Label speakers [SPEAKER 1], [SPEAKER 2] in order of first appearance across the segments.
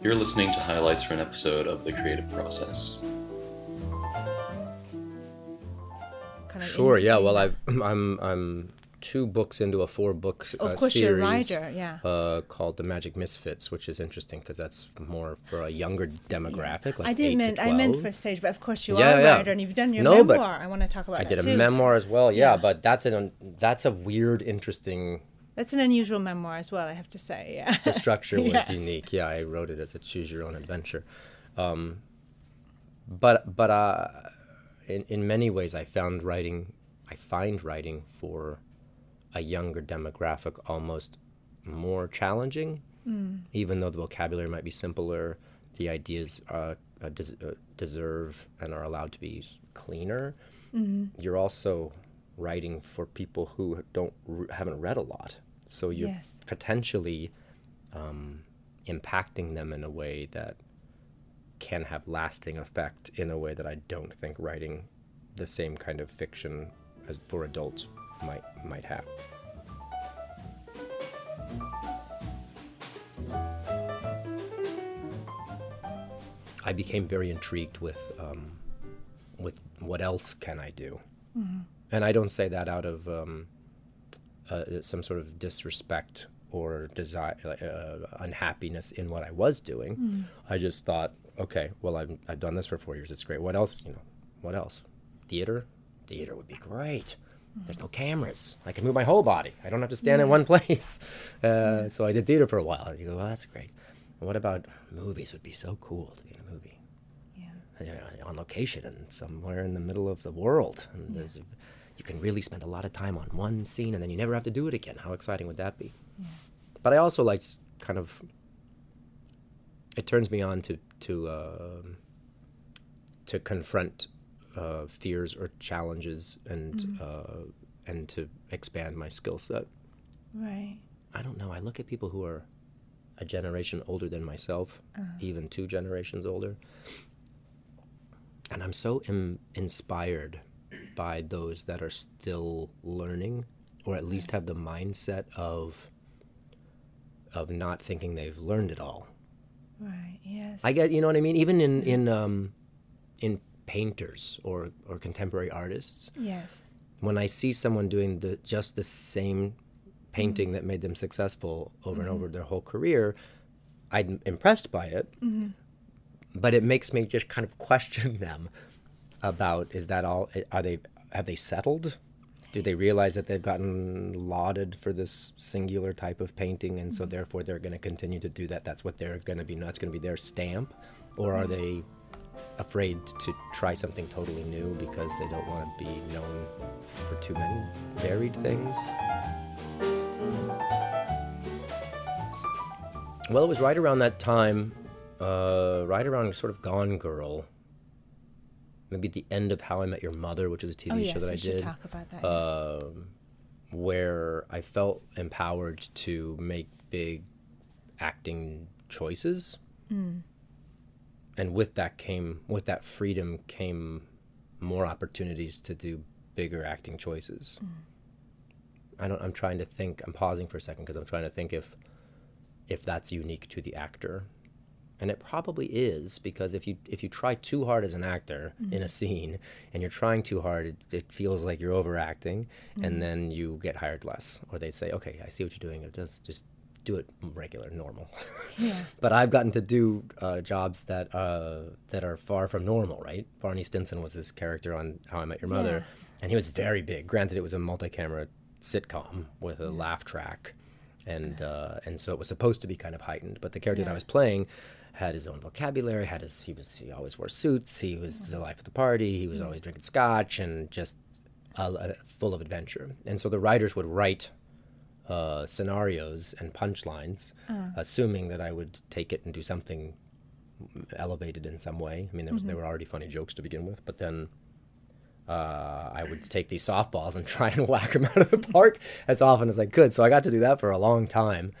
[SPEAKER 1] You're listening to highlights from an episode of The Creative Process.
[SPEAKER 2] Sure. Yeah. Well. I've I'm I'm two books into a four book uh,
[SPEAKER 3] Of course, you're a
[SPEAKER 2] series
[SPEAKER 3] writer, yeah.
[SPEAKER 2] uh, called The Magic Misfits, which is interesting because that's more for a younger demographic. Like
[SPEAKER 3] I didn't
[SPEAKER 2] eight
[SPEAKER 3] meant
[SPEAKER 2] to
[SPEAKER 3] I meant
[SPEAKER 2] 12.
[SPEAKER 3] for stage, but of course you
[SPEAKER 2] Yeah,
[SPEAKER 3] are a
[SPEAKER 2] yeah.
[SPEAKER 3] writer and you've done your
[SPEAKER 2] No, but
[SPEAKER 3] memoir. I want to talk about
[SPEAKER 2] I
[SPEAKER 3] that
[SPEAKER 2] did a
[SPEAKER 3] too.
[SPEAKER 2] memoir as well. Yeah,
[SPEAKER 3] Yeah.
[SPEAKER 2] but that's an that's a weird, interesting.
[SPEAKER 3] That's an unusual memoir as well, I have to say. Yeah.
[SPEAKER 2] The structure was
[SPEAKER 3] Yeah.
[SPEAKER 2] unique. Yeah, I wrote it as a choose your own adventure. Um, but but uh, in in many ways, I found writing. I find writing for a younger demographic almost more challenging, even though the vocabulary might be simpler. The ideas uh, uh, des- uh, deserve and are allowed to be cleaner. You're also writing for people who don't haven't read a lot, so you're
[SPEAKER 3] Yes.
[SPEAKER 2] potentially um, impacting them in a way that can have lasting effect in a way that I don't think writing the same kind of fiction as for adults might might have. I became very intrigued with um, with what else can I do, and I don't say that out of um, uh, some sort of disrespect or desire, uh, unhappiness in what I was doing. I just thought, okay, well, I've, I've done this for four years. It's great. What else? You know, what else? Theater? Theater would be great. There's no cameras. I can move my whole body. I don't have to stand in one place. Uh, So I did theater for a while. And You go, well, that's great. And what about movies? Would be so cool to be in a movie
[SPEAKER 3] yeah.
[SPEAKER 2] uh, on location and somewhere in the middle of the world. And there's, you can really spend a lot of time on one scene and then you never have to do it again. How exciting would that be? But I also like kind of, it turns me on to, to, um to confront uh, fears or challenges and, uh, and to expand my skill set.
[SPEAKER 3] Right.
[SPEAKER 2] I don't know. I look at people who are a generation older than myself, even two generations older, and I'm so Im- inspired by those that are still learning, or at least have the mindset of of not thinking they've learned it all.
[SPEAKER 3] Right. Yes.
[SPEAKER 2] I get, you know what I mean. Even in in um, in painters or or contemporary artists,
[SPEAKER 3] Yes.
[SPEAKER 2] when I see someone doing the just the same painting mm-hmm. that made them successful over and mm-hmm. over their whole career, I'm impressed by it. Mm-hmm. But it makes me just kind of question them about is that all are they have they settled? Do they realize that they've gotten lauded for this singular type of painting and so therefore they're going to continue to do that? That's what they're going to be that's going to be their stamp or are they afraid to try something totally new because they don't want to be known for too many varied things. Well, it was right around that time, uh, right around sort of Gone Girl, maybe the end of How I Met Your Mother, which is a TV
[SPEAKER 3] Oh yes,
[SPEAKER 2] show that
[SPEAKER 3] we
[SPEAKER 2] I
[SPEAKER 3] should
[SPEAKER 2] did,
[SPEAKER 3] talk about that.
[SPEAKER 2] um, where I felt empowered to make big acting choices. And with that came with that freedom came more opportunities to do bigger acting choices. I don't i'm trying to think i'm pausing for a second because i'm trying to think if if that's unique to the actor and it probably is because if you if you try too hard as an actor in a scene and you're trying too hard it, it feels like you're overacting and then you get hired less or they say okay i see what you're doing just just do it regular normal
[SPEAKER 3] yeah.
[SPEAKER 2] but I've gotten to do uh, jobs that uh, that are far from normal, right? Barney Stinson was this character on How I Met Your Mother,
[SPEAKER 3] Yeah.
[SPEAKER 2] and he was very big. Granted, it was a multi-camera sitcom with a laugh track, and uh, and so it was supposed to be kind of heightened. But the character that I was playing had his own vocabulary. Had his he was he always wore suits. He was the life of the party. He was always drinking scotch and just uh, uh, full of adventure. And so the writers would write uh, scenarios and punchlines, assuming that I would take it and do something elevated in some way. I mean, there, was, there were already funny jokes to begin with, but then uh, I would take these softballs and try and whack them out of the park as often as I could. So I got to do that for a long time.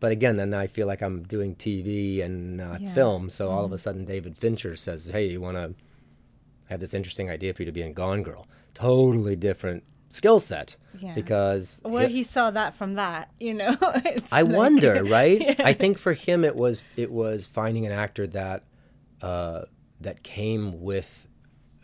[SPEAKER 2] But again, then I feel like I'm doing TV and not
[SPEAKER 3] Yeah.
[SPEAKER 2] film. So all of a sudden, David Fincher says, "Hey, you want to?" I have this interesting idea for you to be in Gone Girl. Totally different skill set
[SPEAKER 3] Yeah.
[SPEAKER 2] because
[SPEAKER 3] Where
[SPEAKER 2] it-
[SPEAKER 3] he saw that from that, you know.
[SPEAKER 2] I
[SPEAKER 3] like-
[SPEAKER 2] wonder, right?
[SPEAKER 3] Yeah.
[SPEAKER 2] I think for him it was it was finding an actor that uh, that came with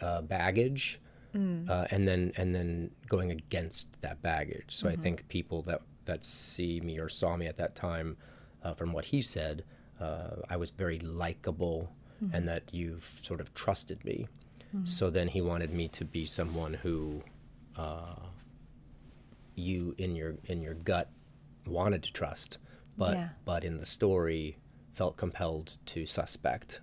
[SPEAKER 2] uh, baggage,
[SPEAKER 3] Mm.
[SPEAKER 2] uh, and then and then going against that baggage. So
[SPEAKER 3] Mm-hmm.
[SPEAKER 2] I think people that that see me or saw me at that time, uh, from what he said, uh, I was very likable,
[SPEAKER 3] Mm-hmm.
[SPEAKER 2] and that you sort of trusted me. So then he wanted me to be someone who you in your in your gut wanted to trust, but
[SPEAKER 3] Yeah.
[SPEAKER 2] but in the story felt compelled to suspect.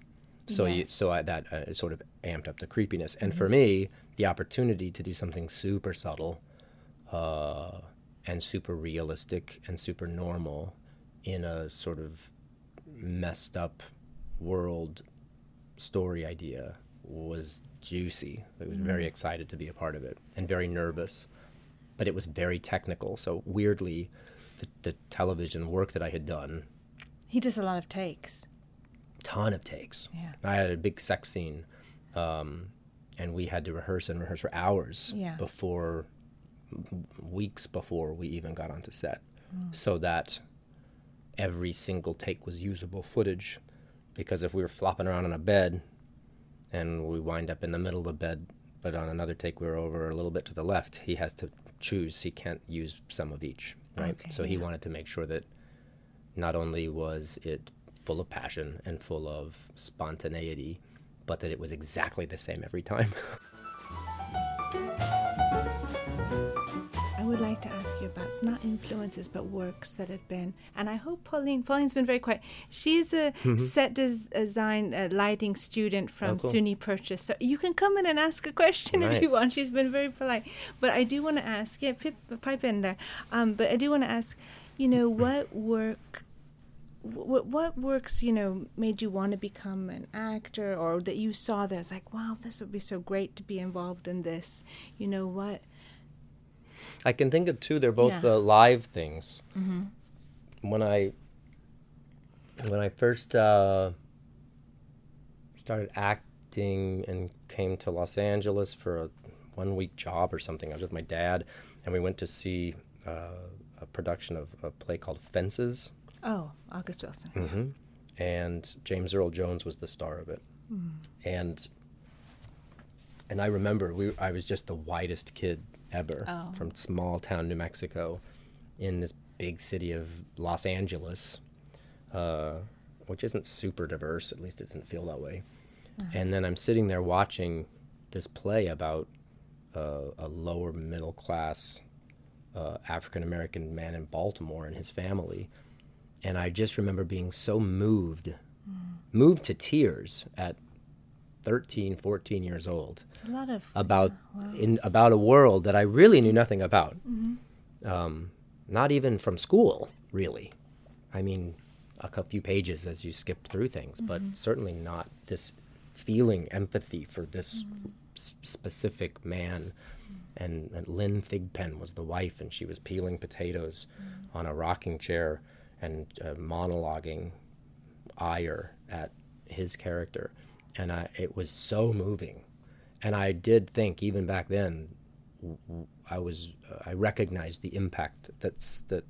[SPEAKER 2] So
[SPEAKER 3] Yes. Mm-hmm.
[SPEAKER 2] so I, that uh, sort of amped up the creepiness. And for me, the opportunity to do something super subtle, uh, and super realistic and super normal, in a sort of messed up world story idea was juicy. I was very excited to be a part of it and very nervous but it was very technical. So weirdly, the, the television work that I had done,
[SPEAKER 3] He does a lot of takes.
[SPEAKER 2] Ton of takes.
[SPEAKER 3] Yeah.
[SPEAKER 2] I had a big sex scene, um, and we had to rehearse and rehearse for hours
[SPEAKER 3] Yeah.
[SPEAKER 2] before, weeks before we even got onto set, so that every single take was usable footage. Because if we were flopping around on a bed, and we wind up in the middle of the bed, but on another take we were over a little bit to the left, he has to choose. He can't use some of each, right?
[SPEAKER 3] Okay,
[SPEAKER 2] so he wanted to make sure that not only was it full of passion and full of spontaneity, but that it was exactly the same every time.
[SPEAKER 3] I would like to ask you about it's not influences but works that had been and I hope Pauline Pauline's been very quiet. She's a set des- design uh, lighting student from
[SPEAKER 2] Mm-hmm. Oh, cool.
[SPEAKER 3] SUNY Purchase. So you can come in and ask a question if you want. She's been very polite. But I do want to ask, yeah, pip, pipe in there. Um, but I do want to ask, you know, what work what what works you know made you want to become an actor or that you saw that was like wow this would be so great to be involved in this you know what
[SPEAKER 2] I can think of two. They're both
[SPEAKER 3] Yeah.
[SPEAKER 2] uh, live things. When I when I first uh, started acting and came to Los Angeles for a one week job or something, I was with my dad, and we went to see uh, a production of a play called Fences.
[SPEAKER 3] Oh august wilson
[SPEAKER 2] hmm And James Earl Jones was the star of it. And and I remember we I was just the whitest kid ever
[SPEAKER 3] Oh.
[SPEAKER 2] from small town New Mexico in this big city of Los Angeles, uh, which isn't super diverse. At least it didn't feel that way. And then I'm sitting there watching this play about uh, a lower middle class uh, African American man in Baltimore and his family. And I just remember being so moved, moved to tears at 13, 14 years old
[SPEAKER 3] it's a lot of
[SPEAKER 2] about
[SPEAKER 3] yeah, wow.
[SPEAKER 2] in about a world that I really knew nothing about. Mm-hmm. Um, not even from school, really. I mean, a few pages as you skip through things, but mm-hmm. certainly not this feeling empathy for this mm-hmm. s- specific man. And, and Lynn Thigpen was the wife, and she was peeling potatoes on a rocking chair and uh, monologuing ire at his character, and I, it was so moving. And I did think, even back then, I was uh, I recognized the impact that's that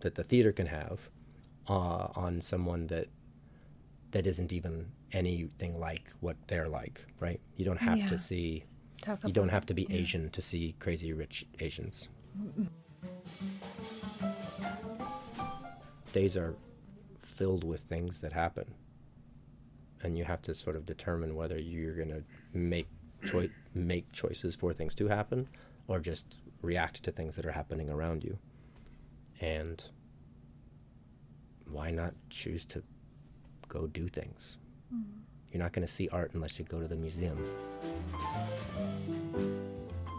[SPEAKER 2] that the theater can have uh, on someone that that isn't even anything like what they're like, right? You don't have
[SPEAKER 3] Yeah.
[SPEAKER 2] to see
[SPEAKER 3] Talk
[SPEAKER 2] you don't have to be Asian to see Crazy Rich Asians. Days are filled with things that happen, and you have to sort of determine whether you're going to make choi- make choices for things to happen, or just react to things that are happening around you. And why not choose to go do things? Mm-hmm. You're not going to see art unless you go to the museum.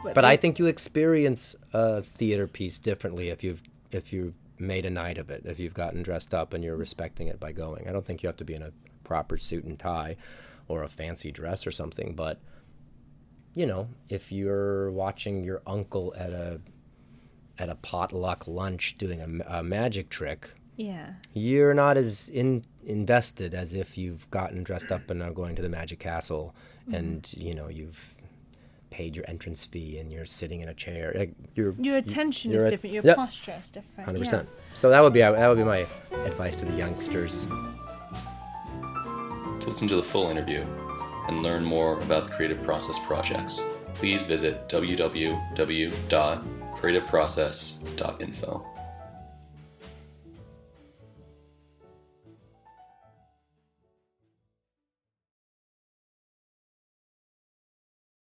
[SPEAKER 2] But I think you experience a theater piece differently if you've if you've made a night of it, if you've gotten dressed up and you're respecting it by going. I don't think you have to be in a proper suit and tie or a fancy dress or something, but you know, if you're watching your uncle at a at a potluck lunch doing a, a magic trick,
[SPEAKER 3] yeah
[SPEAKER 2] you're not as in, invested as if you've gotten dressed up and are going to the magic castle mm-hmm. and you know you've paid your entrance fee and you're sitting in a chair. Like your
[SPEAKER 3] Your attention
[SPEAKER 2] you're
[SPEAKER 3] is
[SPEAKER 2] at-
[SPEAKER 3] different. Your
[SPEAKER 2] Yep.
[SPEAKER 3] posture is different.
[SPEAKER 2] hundred
[SPEAKER 3] yeah.
[SPEAKER 2] percent. So that would be uh, that would be my advice to the youngsters.
[SPEAKER 1] To listen to the full interview and learn more about the Creative Process projects, please visit www.creativeprocess.info.